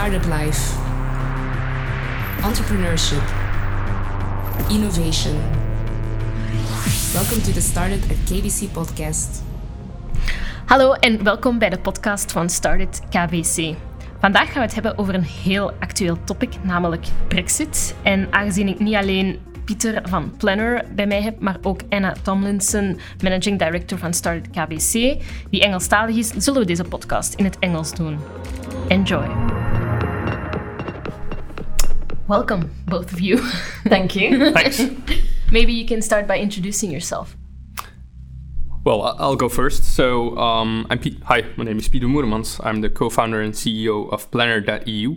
startup life, entrepreneurship, innovation. Welcome to the Started at KBC podcast. Hallo en welkom bij de podcast van Started KBC. Vandaag gaan we het hebben over een heel actueel topic, namelijk Brexit. En aangezien ik niet alleen Pieter van Planner bij mij heb, maar ook Anna Tomlinson, Managing Director van Started KBC, die Engelstalig is, zullen we deze podcast in het Engels doen. Enjoy. Welcome, both of you. Thank you. Thanks. Maybe you can start by introducing yourself. Well, I- I'll go first. So, um, I'm Piet. Hi, my name is Peter Moeremans. I'm the co-founder and CEO of Planner.eu.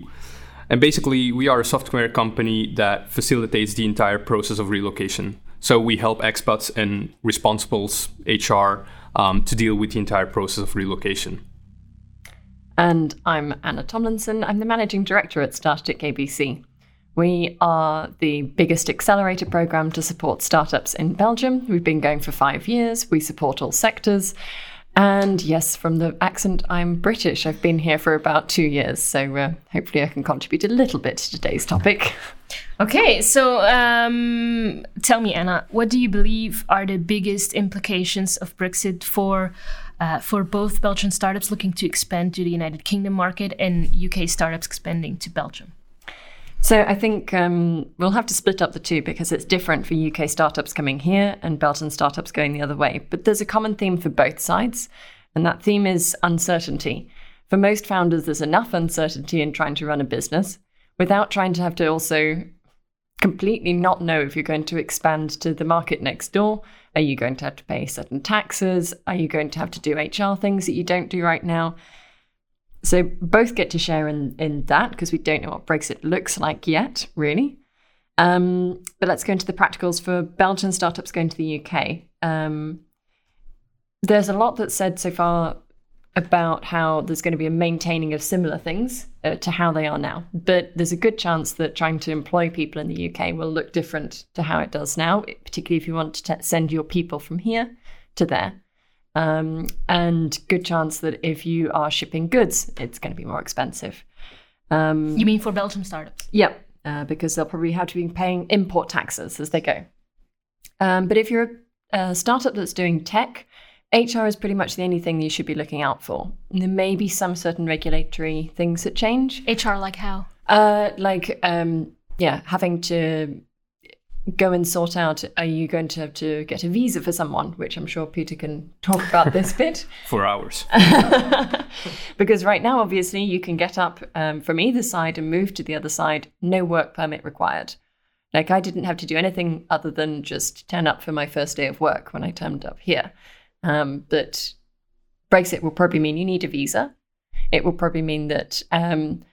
And basically, we are a software company that facilitates the entire process of relocation. So we help expats and responsibles, HR, um, to deal with the entire process of relocation. And I'm Anna Tomlinson. I'm the managing director at Start it at KBC. We are the biggest accelerator program to support startups in Belgium. We've been going for five years. We support all sectors. And yes, from the accent, I'm British. I've been here for about two years, so uh, hopefully I can contribute a little bit to today's topic. Okay, so um, tell me, Anna, what do you believe are the biggest implications of Brexit for uh, for both Belgian startups looking to expand to the United Kingdom market and UK startups expanding to Belgium? So I think um, we'll have to split up the two because it's different for UK startups coming here and Belgian startups going the other way. But there's a common theme for both sides, and that theme is uncertainty. For most founders, there's enough uncertainty in trying to run a business without trying to have to also completely not know if you're going to expand to the market next door. Are you going to have to pay certain taxes? Are you going to have to do HR things that you don't do right now? So both get to share in, in that because we don't know what Brexit looks like yet, really. Um, but let's go into the practicals for Belgian startups going to the UK. Um, there's a lot that's said so far about how there's going to be a maintaining of similar things uh, to how they are now. But there's a good chance that trying to employ people in the UK will look different to how it does now, particularly if you want to t- send your people from here to there. Um, and good chance that if you are shipping goods, it's going to be more expensive. Um, You mean for Belgium startups? Yeah, uh, because they'll probably have to be paying import taxes as they go. Um, but if you're a, a startup that's doing tech, HR is pretty much the only thing that you should be looking out for. And there may be some certain regulatory things that change, HR like how? uh, like um, yeah, having to go and sort out: are you going to have to get a visa for someone? Which I'm sure Peter can talk about this bit. For hours. because right now, obviously, you can get up um, from either side and move to the other side, no work permit required. Like, I didn't have to do anything other than just turn up for my first day of work when I turned up here. Um, but Brexit will probably mean you need a visa. It will probably mean that um,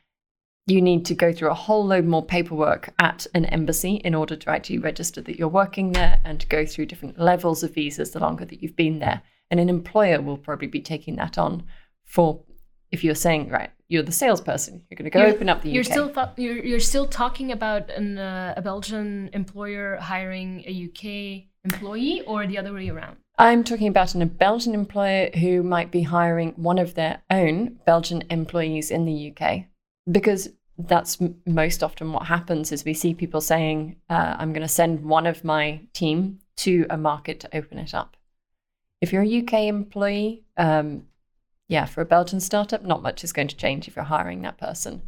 you need to go through a whole load more paperwork at an embassy in order to actually register that you're working there and go through different levels of visas the longer that you've been there. And an employer will probably be taking that on for if you're saying, right, you're the salesperson, you're going to go You're- open up the You're UK. still you're, you're still talking about an, uh, a Belgian employer hiring a UK employee, or the other way around? I'm talking about an, a Belgian employer who might be hiring one of their own Belgian employees in the UK, because that's most often what happens. Is we see people saying, uh, "I'm going to send one of my team to a market to open it up." If you're a UK employee, um, yeah, for a Belgian startup, not much is going to change if you're hiring that person.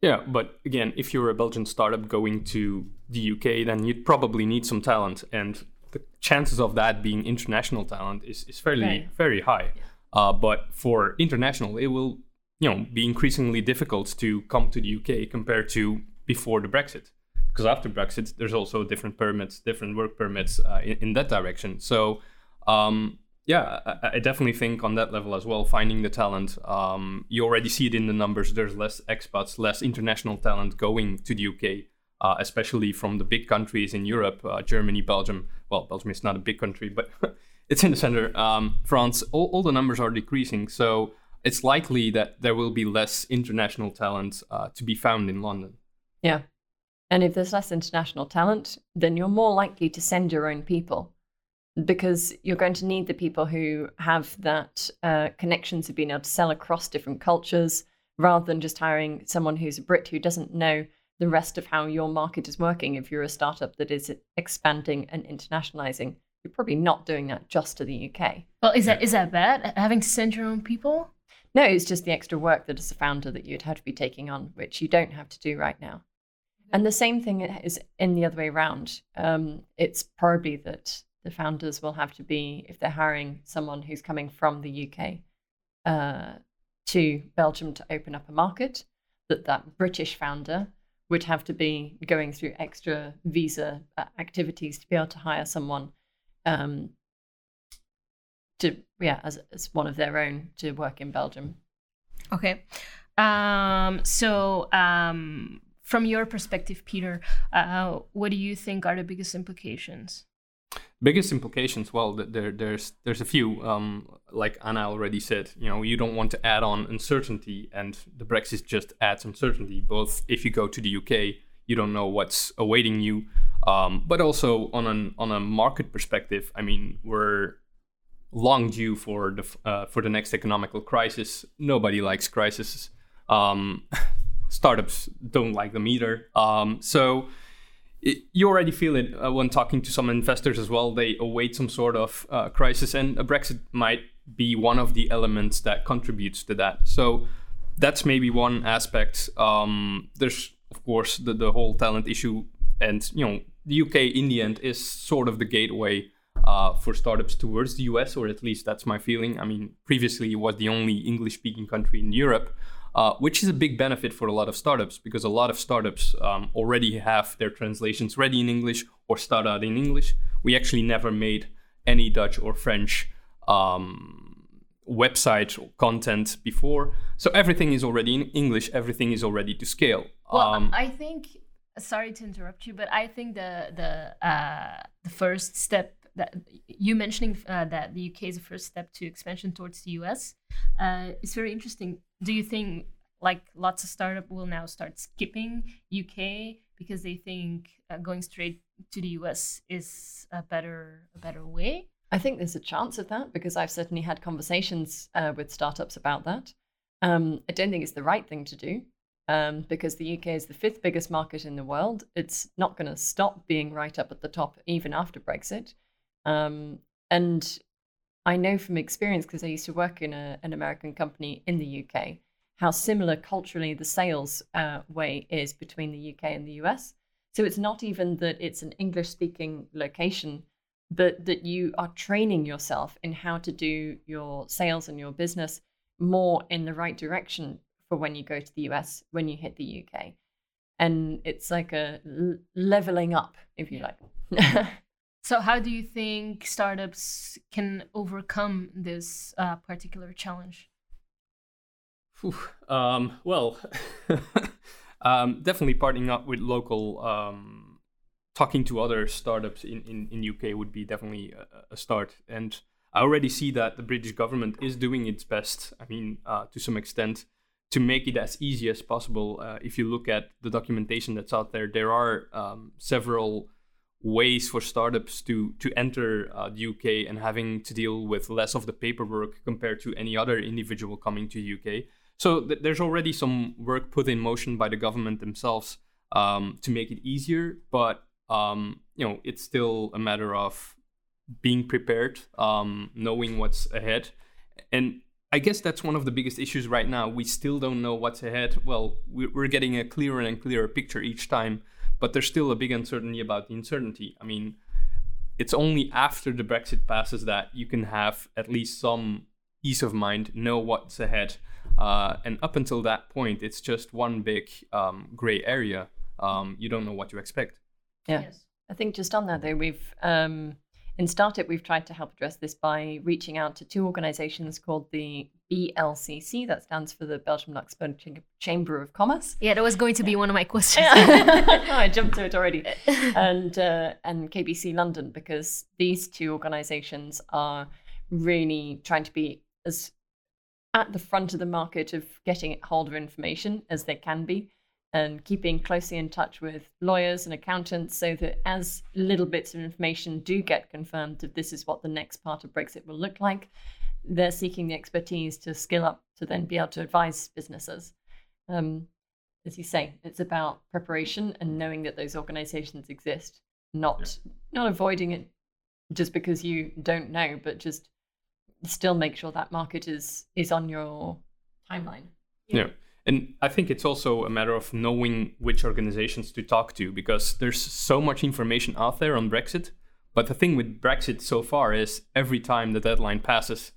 Yeah, but again, if you're a Belgian startup going to the UK, then you'd probably need some talent, and the chances of that being international talent is, is fairly Right. very high. Uh, but for international, it will you know be increasingly difficult to come to the UK compared to before the Brexit, because after Brexit, there's also different permits, different work permits uh, in, in that direction. So. Um, yeah, I, I definitely think on that level as well, finding the talent. Um, you already see it in the numbers. There's less expats, less international talent going to the UK, uh, especially from the big countries in Europe, uh, Germany, Belgium. Well, Belgium is not a big country, but it's in the center. Um, France, all, all the numbers are decreasing. So it's likely that there will be less international talent uh, to be found in London. Yeah. And if there's less international talent, then you're more likely to send your own people because you're going to need the people who have that uh, connections of being able to sell across different cultures, rather than just hiring someone who's a Brit who doesn't know the rest of how your market is working. If you're a startup that is expanding and internationalizing, you're probably not doing that just to the UK. Well, is that is that bad? Having to send your own people? No, it's just the extra work that as a founder that you'd have to be taking on, which you don't have to do right now. And the same thing is in the other way around. Um, it's probably that the founders will have to be, if they're hiring someone who's coming from the UK uh, to Belgium to open up a market, that that British founder would have to be going through extra visa uh, activities to be able to hire someone um, to yeah as as one of their own to work in Belgium. Okay. Um, so um, from your perspective, Peter, uh, what do you think are the biggest implications? Biggest implications? Well, there, there's there's a few. Um, like Anna already said, you know, you don't want to add on uncertainty, and the Brexit just adds uncertainty. Both if you go to the UK, you don't know what's awaiting you, um, but also on an on a market perspective. I mean, we're long due for the uh, for the next economical crisis. Nobody likes crises. Um, startups don't like them either. Um, so it, you already feel it uh, when talking to some investors as well. They await some sort of uh, crisis, and a Brexit might be one of the elements that contributes to that. So that's maybe one aspect. Um, there's of course the the whole talent issue, and you know the UK in the end is sort of the gateway uh, for startups towards the US, or at least that's my feeling. I mean, previously it was the only English speaking country in Europe, uh, which is a big benefit for a lot of startups because a lot of startups um, already have their translations ready in English or start out in English. We actually never made any Dutch or French um, website content before. So everything is already in English, everything is already to scale. Well, um, I think sorry to interrupt you, but I think the the uh, the first step that you mentioning uh, that the UK is the first step to expansion towards the US uh, very interesting. Do you think like lots of startup will now start skipping UK because they think uh, going straight to the US is a better a better way? I think there's a chance of that because I've certainly had conversations uh, with startups about that. Um, I don't think it's the right thing to do um, because the UK is the fifth biggest market in the world. It's not going to stop being right up at the top even after Brexit. Um, and I know from experience, because I used to work in a, an American company in the UK, how similar culturally the sales uh, way is between the UK and the US. So it's not even that it's an English speaking location, but that you are training yourself in how to do your sales and your business more in the right direction for when you go to the US, when you hit the UK. And it's like a leveling up, if you like. So, how do you think startups can overcome this uh, particular challenge? Um, well, um, definitely partnering up with local, um, talking to other startups in, in, in UK would be definitely a, a, start. And I already see that the British government is doing its best, I mean, uh, to some extent, to make it as easy as possible. Uh, if you look at the documentation that's out there, there are um, several ways for startups to to enter uh, the UK and having to deal with less of the paperwork compared to any other individual coming to the UK. So th- there's already some work put in motion by the government themselves um, to make it easier, but um, you know it's still a matter of being prepared, um, knowing what's ahead, and I guess that's one of the biggest issues right now. We still don't know what's ahead. Well, we're getting a clearer and clearer picture each time but there's still a big uncertainty about the uncertainty. I mean, it's only after the Brexit passes that you can have at least some ease of mind, know what's ahead. Uh, and up until that point, it's just one big um, gray area. Um, you don't know what to expect. Yeah. Yes. I think just on that, though, we've um, in Startup, we've tried to help address this by reaching out to two organizations called the BLCC, that stands for the Belgium Luxembourg Chamber of Commerce. Yeah, that was going to be one of my questions. I jumped to it already. And, uh, and KBC London, because these two organizations are really trying to be as at the front of the market of getting hold of information as they can be and keeping closely in touch with lawyers and accountants so that as little bits of information do get confirmed that this is what the next part of Brexit will look like, they're seeking the expertise to skill up to then be able to advise businesses. Um, as you say, it's about preparation and knowing that those organizations exist, not not avoiding it just because you don't know, but just still make sure that market is is on your timeline. Yeah. And I think it's also a matter of knowing which organizations to talk to because there's so much information out there on Brexit. But the thing with Brexit so far is every time the deadline passes,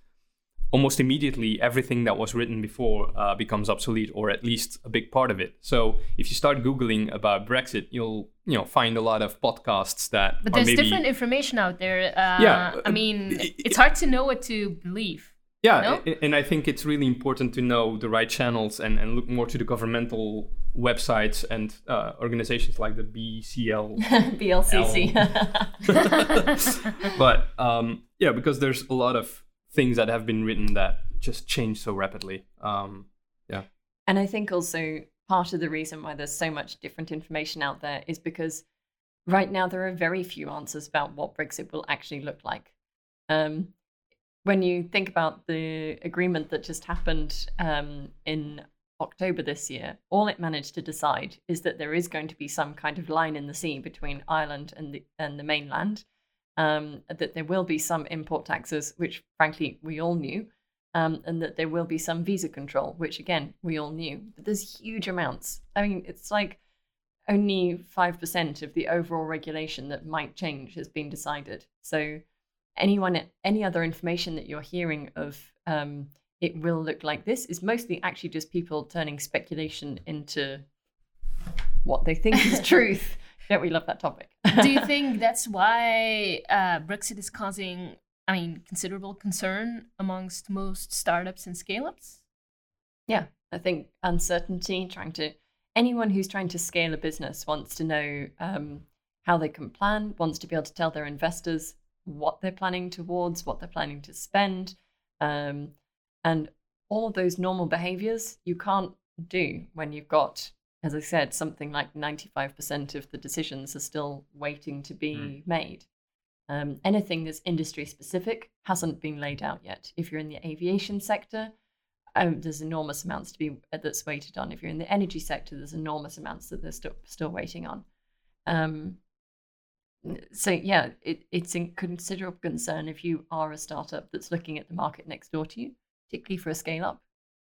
almost immediately everything that was written before uh, becomes obsolete or at least a big part of it so if you start googling about brexit you'll you know find a lot of podcasts that but there's maybe, different information out there uh, Yeah, i uh, mean it- it's hard to know what to believe yeah No? and i think it's really important to know the right channels and, and look more to the governmental websites and uh, organizations like the bcl BLCC. but um, yeah because there's a lot of things that have been written that just change so rapidly um, yeah And I think also part of the reason why there's so much different information out there is because right now there are very few answers about what Brexit will actually look like. Um, when you think about the agreement that just happened um, in October this year, all it managed to decide is that there is going to be some kind of line in the sea between Ireland and the and the mainland. Um, that there will be some import taxes, which frankly we all knew, um, and that there will be some visa control, which again we all knew. But there's huge amounts. I mean, it's like only five percent of the overall regulation that might change has been decided. So, anyone, any other information that you're hearing of um, it will look like this is mostly actually just people turning speculation into what they think is truth. Don't we love that topic? do you think that's why uh, brexit is causing i mean considerable concern amongst most startups and scale-ups Yeah, I think uncertainty, trying to, anyone who's trying to scale a business wants to know um, how they can plan, wants to be able to tell their investors what they're planning towards, what they're planning to spend. Um, and all of those normal behaviors you can't do when you've got, as I said, something like 95% of the decisions are still waiting to be Mm. made. Um, anything that's industry specific hasn't been laid out yet. If you're in the aviation sector, um, there's enormous amounts to be uh, that's waited on. If you're in the energy sector, there's enormous amounts that they're still still waiting on. Um, so yeah, it, it's a considerable concern if you are a startup that's looking at the market next door to you, particularly for a scale up.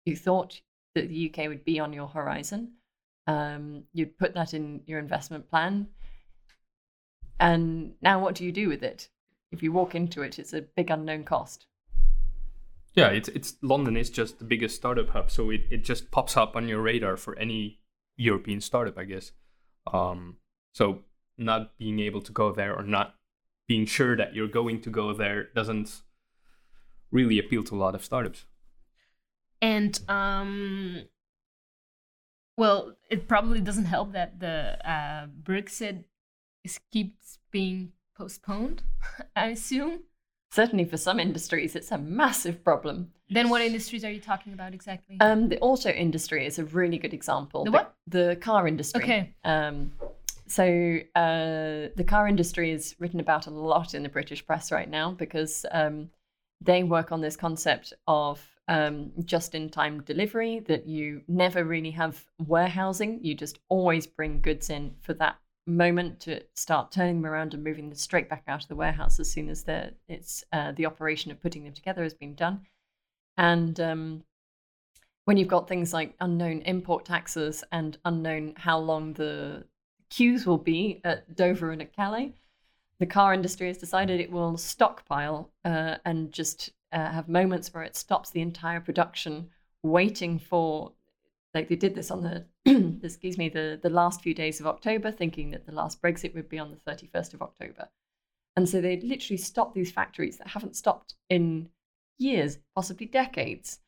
You thought that the UK would be on your horizon. Um, you'd put that in your investment plan, and now what do you do with it? If you walk into it, it's a big unknown cost. Yeah, it's it's London is just the biggest startup hub, so it, it just pops up on your radar for any European startup, I guess. Um, so not being able to go there or not being sure that you're going to go there doesn't really appeal to a lot of startups. and um well it probably doesn't help that the uh, brexit is keeps being postponed i assume Certainly for some industries, it's a massive problem. then what industries are you talking about exactly Um, the auto industry is a really good example. The what? The car industry. Okay. Um, so uh, the car industry is written about a lot in the British press right now because um, they work on this concept of um, just-in-time delivery that you never really have warehousing. You just always bring goods in for that moment to start turning them around and moving them straight back out of the warehouse as soon as the it's uh, the operation of putting them together has been done. And um, when you've got things like unknown import taxes and unknown how long the queues will be at Dover and at Calais, the car industry has decided it will stockpile uh, and just uh, have moments where it stops the entire production, waiting for, like they did this on the, excuse me, the, the last few days of October, thinking that the last Brexit would be on the 31st of October. And so they literally stopped these factories that haven't stopped in years, possibly decades,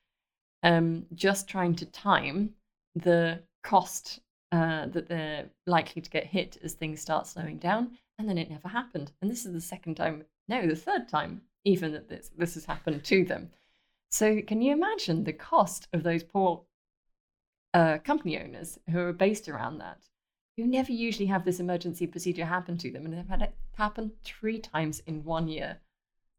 um, just trying to time the cost uh, that they're likely to get hit as things start slowing down. And then it never happened. And this is the second time, no, the third time even that this, this has happened to them. So can you imagine the cost of those poor uh, company owners who are based around that, who never usually have this emergency procedure happen to them, and they've had it happen three times in one year.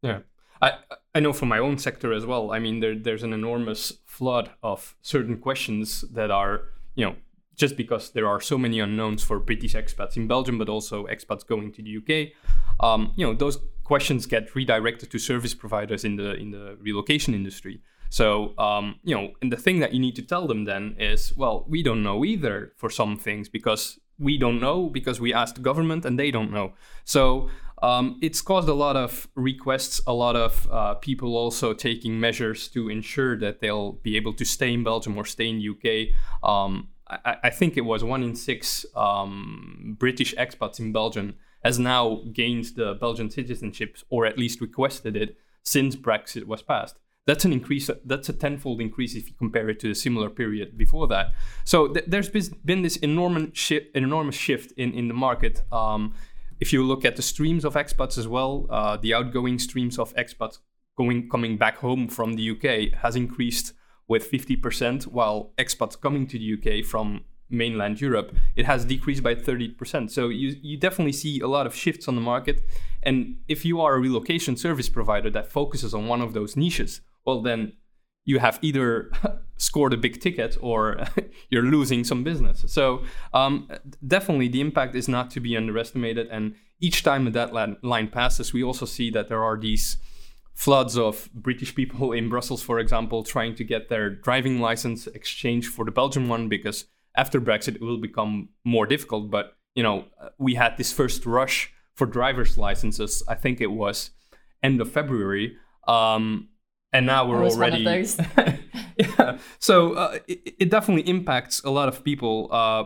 Yeah. I, I know from my own sector as well. I mean, there, there's an enormous flood of certain questions that are, you know, just because there are so many unknowns for British expats in Belgium, but also expats going to the UK, um, you know, those questions get redirected to service providers in the in the relocation industry. So, um, you know, and the thing that you need to tell them then is, well, we don't know either for some things because we don't know because we asked the government and they don't know. So um, it's caused a lot of requests, a lot of uh, people also taking measures to ensure that they'll be able to stay in Belgium or stay in UK. Um, I, I, think it was one in six um, British expats in Belgium has now gained the Belgian citizenship or at least requested it since Brexit was passed. That's an increase that's a tenfold increase if you compare it to a similar period before that. So th- there's been this enormous shift enormous shift in in the market. Um, if you look at the streams of expats as well uh, the outgoing streams of expats going coming back home from the UK has increased with 50% while expats coming to the UK from mainland Europe, it has decreased by 30%. So you, you definitely see a lot of shifts on the market. And if you are a relocation service provider that focuses on one of those niches, well, then you have either scored a big ticket or you're losing some business. So um, definitely the impact is not to be underestimated. And each time that line passes, we also see that there are these floods of British people in Brussels, for example, trying to get their driving license exchanged for the Belgian one because after Brexit it will become more difficult. But you know, we had this first rush for driver's licenses. I think it was end of February. Um, and now we're already yeah so uh, it, it, definitely impacts a lot of people uh,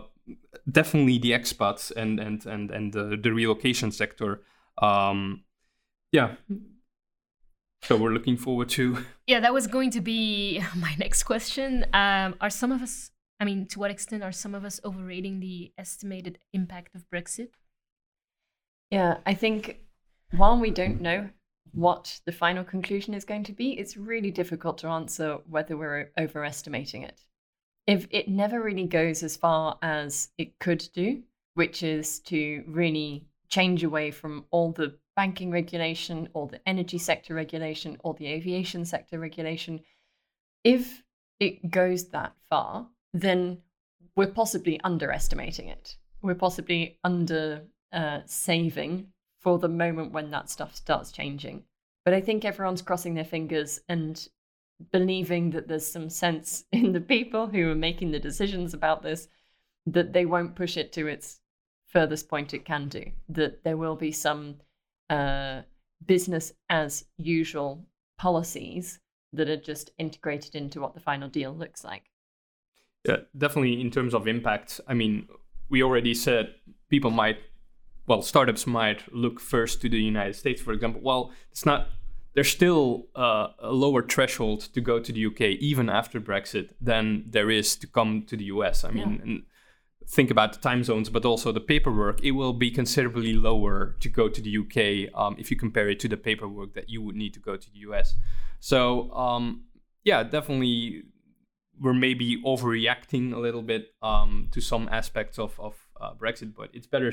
definitely the expats and and and and the, the relocation sector um, yeah so we're looking forward to yeah that was going to be my next question um, are some of us i mean to what extent are some of us overrating the estimated impact of brexit yeah i think while we don't know what the final conclusion is going to be, it's really difficult to answer whether we're overestimating it. If it never really goes as far as it could do, which is to really change away from all the banking regulation, all the energy sector regulation, all the aviation sector regulation, if it goes that far, then we're possibly underestimating it. We're possibly under uh, saving for the moment when that stuff starts changing. But I think everyone's crossing their fingers and believing that there's some sense in the people who are making the decisions about this that they won't push it to its furthest point it can do, that there will be some uh, business as usual policies that are just integrated into what the final deal looks like. Yeah, definitely in terms of impact. I mean, we already said people might well, startups might look first to the United States, for example. Well, it's not. There's still uh, a lower threshold to go to the UK, even after Brexit, than there is to come to the US. I mean, yeah. Think about the time zones, but also the paperwork. It will be considerably lower to go to the UK um, if you compare it to the paperwork that you would need to go to the US. So, um, yeah, definitely, we're maybe overreacting a little bit um, to some aspects of, of uh, Brexit, but it's better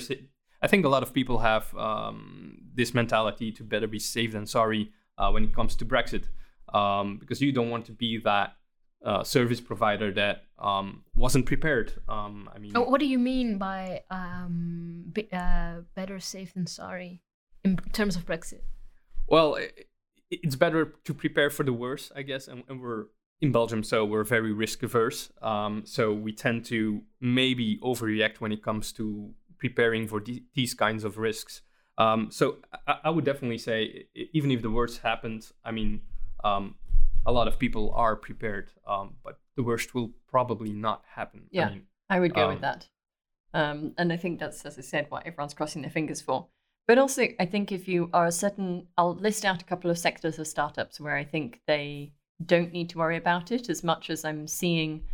I think a lot of people have um, this mentality to better be safe than sorry uh, when it comes to Brexit, um, because you don't want to be that uh, service provider that um, wasn't prepared. Um, I mean, oh, what do you mean by um, be, uh, better safe than sorry in terms of Brexit? Well, it, it's better to prepare for the worst, I guess, and, and we're in Belgium, so we're very risk averse. Um, so we tend to maybe overreact when it comes to preparing for the, these kinds of risks. Um, so I, I, would definitely say, even if the worst happened, I mean, um, a lot of people are prepared, um, but the worst will probably not happen. Yeah, I, mean, I would go with um, that. Um, and I think that's, as I said, what everyone's crossing their fingers for. But also, I think if you are a certain, I'll list out a couple of sectors of startups where I think they don't need to worry about it as much as I'm seeing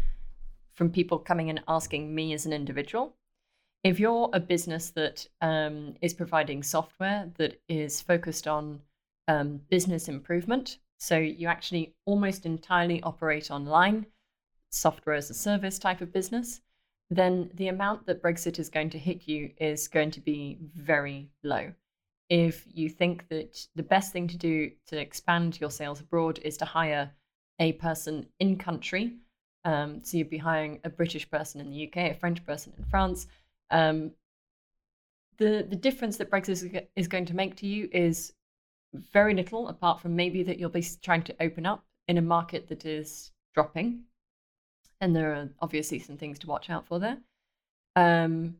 from people coming and asking me as an individual if you're a business that um, is providing software that is focused on um, business improvement, so you actually almost entirely operate online, software as a service type of business, then the amount that Brexit is going to hit you is going to be very low. If you think that the best thing to do to expand your sales abroad is to hire a person in country Um, so you'd be hiring a British person in the UK, a French person in France. Um, the the difference that Brexit is going to make to you is very little, apart from maybe that you'll be trying to open up in a market that is dropping, and there are obviously some things to watch out for there. Um,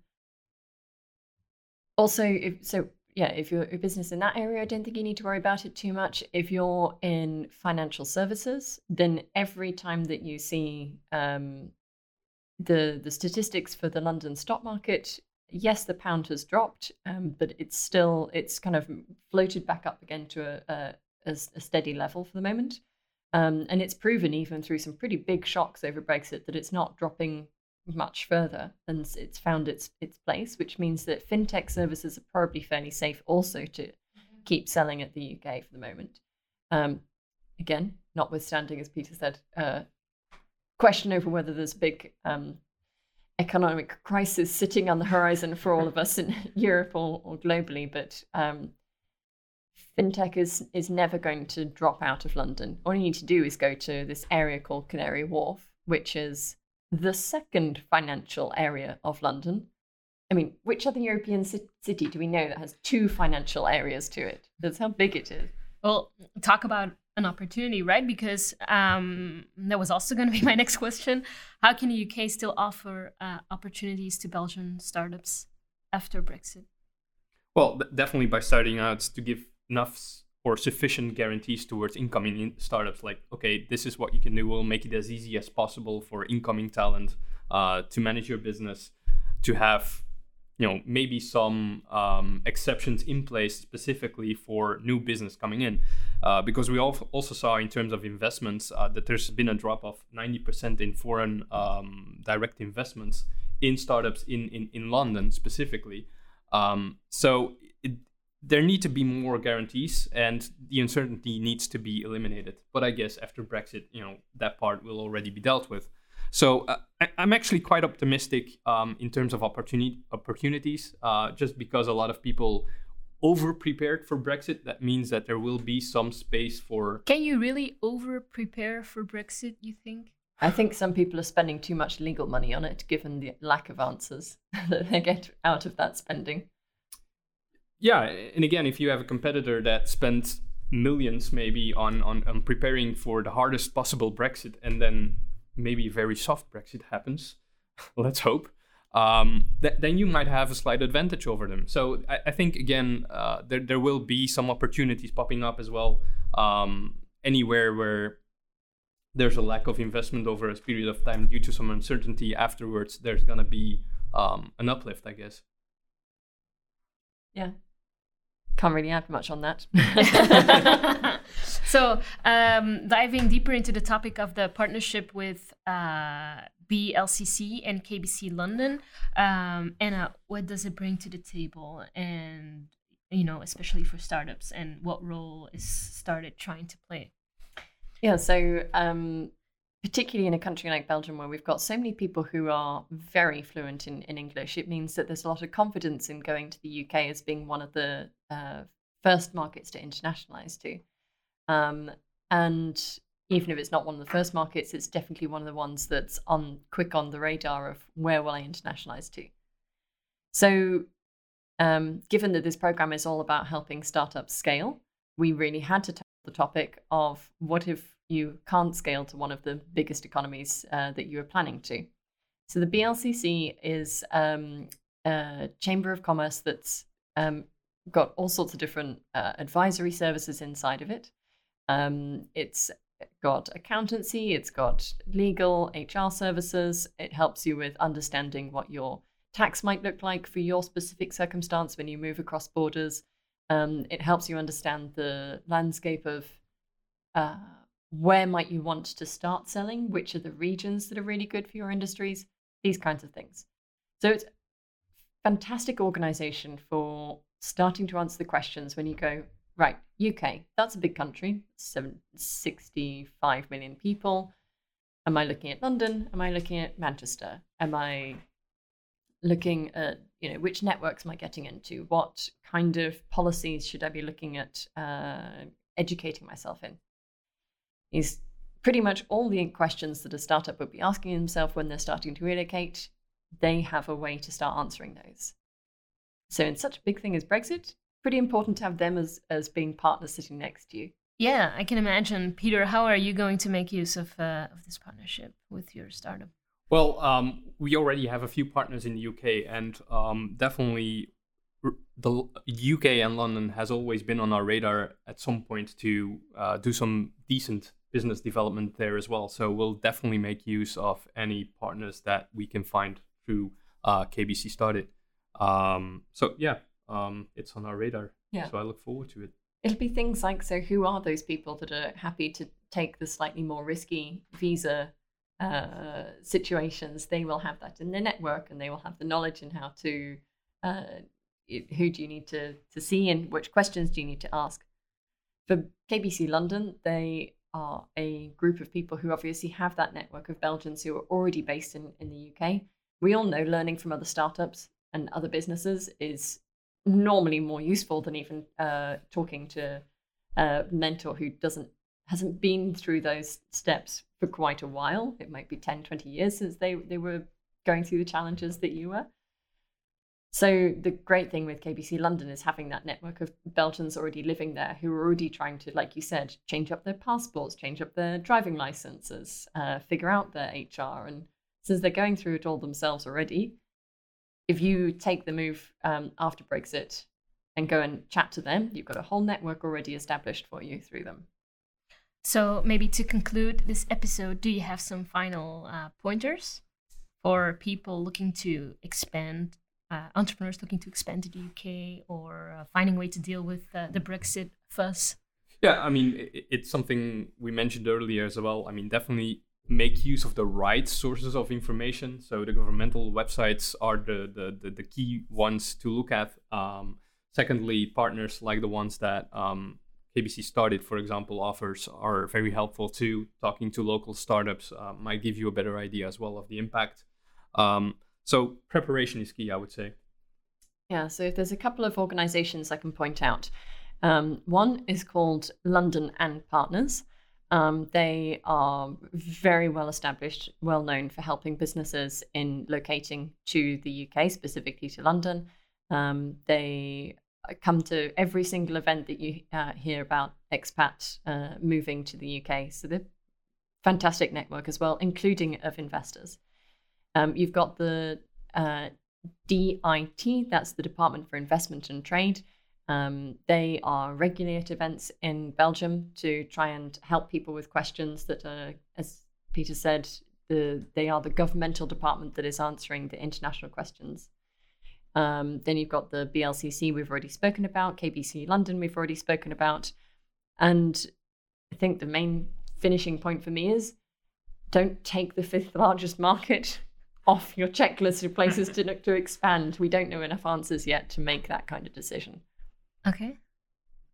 also, if, so yeah, if you're a business in that area, I don't think you need to worry about it too much. If you're in financial services, then every time that you see um, the the statistics for the London stock market, yes, the pound has dropped, um, but it's still it's kind of floated back up again to a, a, a steady level for the moment. Um, and it's proven even through some pretty big shocks over Brexit that it's not dropping much further and it's found its its place, which means that fintech services are probably fairly safe also to keep selling at the UK for the moment. Um, again, notwithstanding, as Peter said, uh, question over whether there's a big um, economic crisis sitting on the horizon for all of us in Europe or, or globally, but um, fintech is is never going to drop out of London. All you need to do is go to this area called Canary Wharf, which is the second financial area of London. I mean, which other European city do we know that has two financial areas to it? That's how big it is. Well, talk about an opportunity, right? Because um, that was also going to be my next question. How can the UK still offer uh, opportunities to Belgian startups after Brexit? Well, definitely by starting out to give enough or sufficient guarantees towards incoming in startups like okay this is what you can do we'll make it as easy as possible for incoming talent uh, to manage your business to have you know maybe some um, exceptions in place specifically for new business coming in. Uh, because we also saw in terms of investments uh, that there's been a drop of 90% in foreign um, direct investments in startups in, in, in london specifically. Um, so it, there need to be more guarantees and the uncertainty needs to be eliminated. But i guess after brexit you know that part will already be dealt with so uh, I, am actually quite optimistic um, in terms of opportunity opportunities uh, just because a lot of people over prepared for brexit. That means that there will be some space for can you really over prepare for brexit you think? I think some people are spending too much legal money on it, given the lack of answers that they get out of that spending. Yeah, and again, if you have a competitor that spends millions maybe on, on, on preparing for the hardest possible Brexit and then maybe very soft Brexit happens, let's hope, um, th- then you might have a slight advantage over them. So I, I think, again, uh, there, there will be some opportunities popping up as well um, anywhere where there's a lack of investment over a period of time due to some uncertainty afterwards, there's going to be um, an uplift, I guess. Yeah, can't really add much on that. so, um, diving deeper into the topic of the partnership with uh, BLCC and KBC London, um, Anna, what does it bring to the table? And, you know, especially for startups, and what role is Start it trying to play? Yeah, so um, particularly in a country like Belgium, where we've got so many people who are very fluent in, in English, it means that there's a lot of confidence in going to the UK as being one of the uh, first markets to internationalize to. Um, and even if it's not one of the first markets, it's definitely one of the ones that's on quick on the radar of where will I internationalize to. So, um, given that this program is all about helping startups scale, we really had to tackle the topic of what if you can't scale to one of the biggest economies uh, that you are planning to. So the BLCC is um, a chamber of commerce that's um, got all sorts of different uh, advisory services inside of it. Um, it's got accountancy, it's got legal, HR services. It helps you with understanding what your tax might look like for your specific circumstance when you move across borders. Um, it helps you understand the landscape of uh, where might you want to start selling, which are the regions that are really good for your industries, these kinds of things. So it's fantastic organization for starting to answer the questions when you go, right, UK, that's a big country, 65 million people. Am I looking at London? Am I looking at Manchester? Am I looking at, you know, which networks am I getting into? What kind of policies should I be looking at uh, educating myself in? Is pretty much all the questions that a startup would be asking themselves when they're starting to relocate, they have a way to start answering those. So, in such a big thing as Brexit, pretty important to have them as, as being partners sitting next to you. Yeah, I can imagine. Peter, how are you going to make use of, uh, of this partnership with your startup? Well, um, we already have a few partners in the UK, and um, definitely the UK and London has always been on our radar at some point to uh, do some decent business development there as well. So we'll definitely make use of any partners that we can find through uh, KBC Start it. Um, so yeah, um, it's on our radar. Yeah. So I look forward to it. It'll be things like so. Who are those people that are happy to take the slightly more risky visa uh, situations? They will have that in their network, and they will have the knowledge in how to. Uh, who do you need to to see, and which questions do you need to ask? For KBC London, they are a group of people who obviously have that network of Belgians who are already based in, in the UK. We all know learning from other startups and other businesses is normally more useful than even uh, talking to a mentor who doesn't hasn't been through those steps for quite a while. It might be 10, 20 years since they, they were going through the challenges that you were. So the great thing with KBC London is having that network of Belgians already living there who are already trying to, like you said, change up their passports, change up their driving licenses, uh, figure out their HR. And since they're going through it all themselves already, if you take the move um, after Brexit and go and chat to them, you've got a whole network already established for you through them. So maybe to conclude this episode, do you have some final uh, pointers for people looking to expand uh, entrepreneurs looking to expand to the UK or uh, finding a way to deal with uh, the Brexit fuss? Yeah, I mean, it, it's something we mentioned earlier as well. I mean, definitely make use of the right sources of information. So the governmental websites are the the, the, the key ones to look at. Um, secondly, partners like the ones that um, KBC Start it, for example, offers are very helpful too. Talking to local startups uh, might give you a better idea as well of the impact. Um, so preparation is key, I would say. Yeah, so there's a couple of organizations I can point out. Um, one is called London and Partners. Um, they are very well established, well known for helping businesses in locating to the UK, specifically to London. Um, they come to every single event that you uh, hear about expats uh, moving to the UK. So they're fantastic network as well, including of investors. Um, you've got the uh, DIT, that's the Department for Investment and Trade. Um, they are regularly at events in Belgium to try and help people with questions that are, as Peter said, the, they are the governmental department that is answering the international questions. Um, then you've got the BLCC we've already spoken about, KBC London we've already spoken about. And I think the main finishing point for me is don't take the fifth largest market off your checklist of places to to expand. We don't know enough answers yet to make that kind of decision. Okay,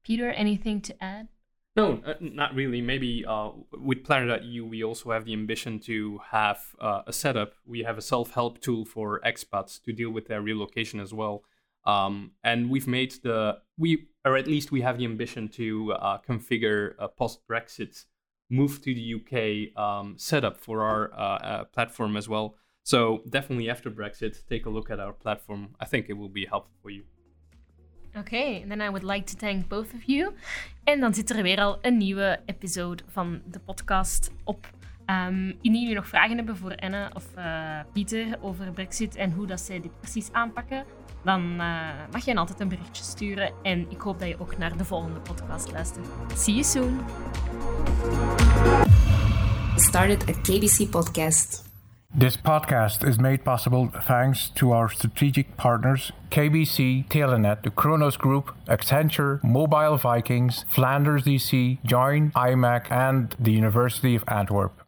Peter, anything to add? No, uh, not really. Maybe uh, with Planner.eu, we also have the ambition to have uh, a setup. We have a self-help tool for expats to deal with their relocation as well. Um, and we've made the we, or at least we have the ambition to uh, configure a post-Brexit move to the UK um, setup for our uh, uh, platform as well. So definitely after Brexit, take a look at our platform. I think it will be helpful for you. Oké, okay, then I would like to thank both of you. En dan zit er weer al een nieuwe episode van de podcast op. Um, indien jullie nog vragen hebben voor Anne of uh, Pieter over Brexit en hoe dat zij dit precies aanpakken, dan uh, mag je altijd een berichtje sturen. En ik hoop dat je ook naar de volgende podcast luistert. See you soon! Started a KBC podcast. This podcast is made possible thanks to our strategic partners KBC, Telenet, the Cronos Group, Accenture, Mobile Vikings, Flanders DC, Join, imec, and the University of Antwerp.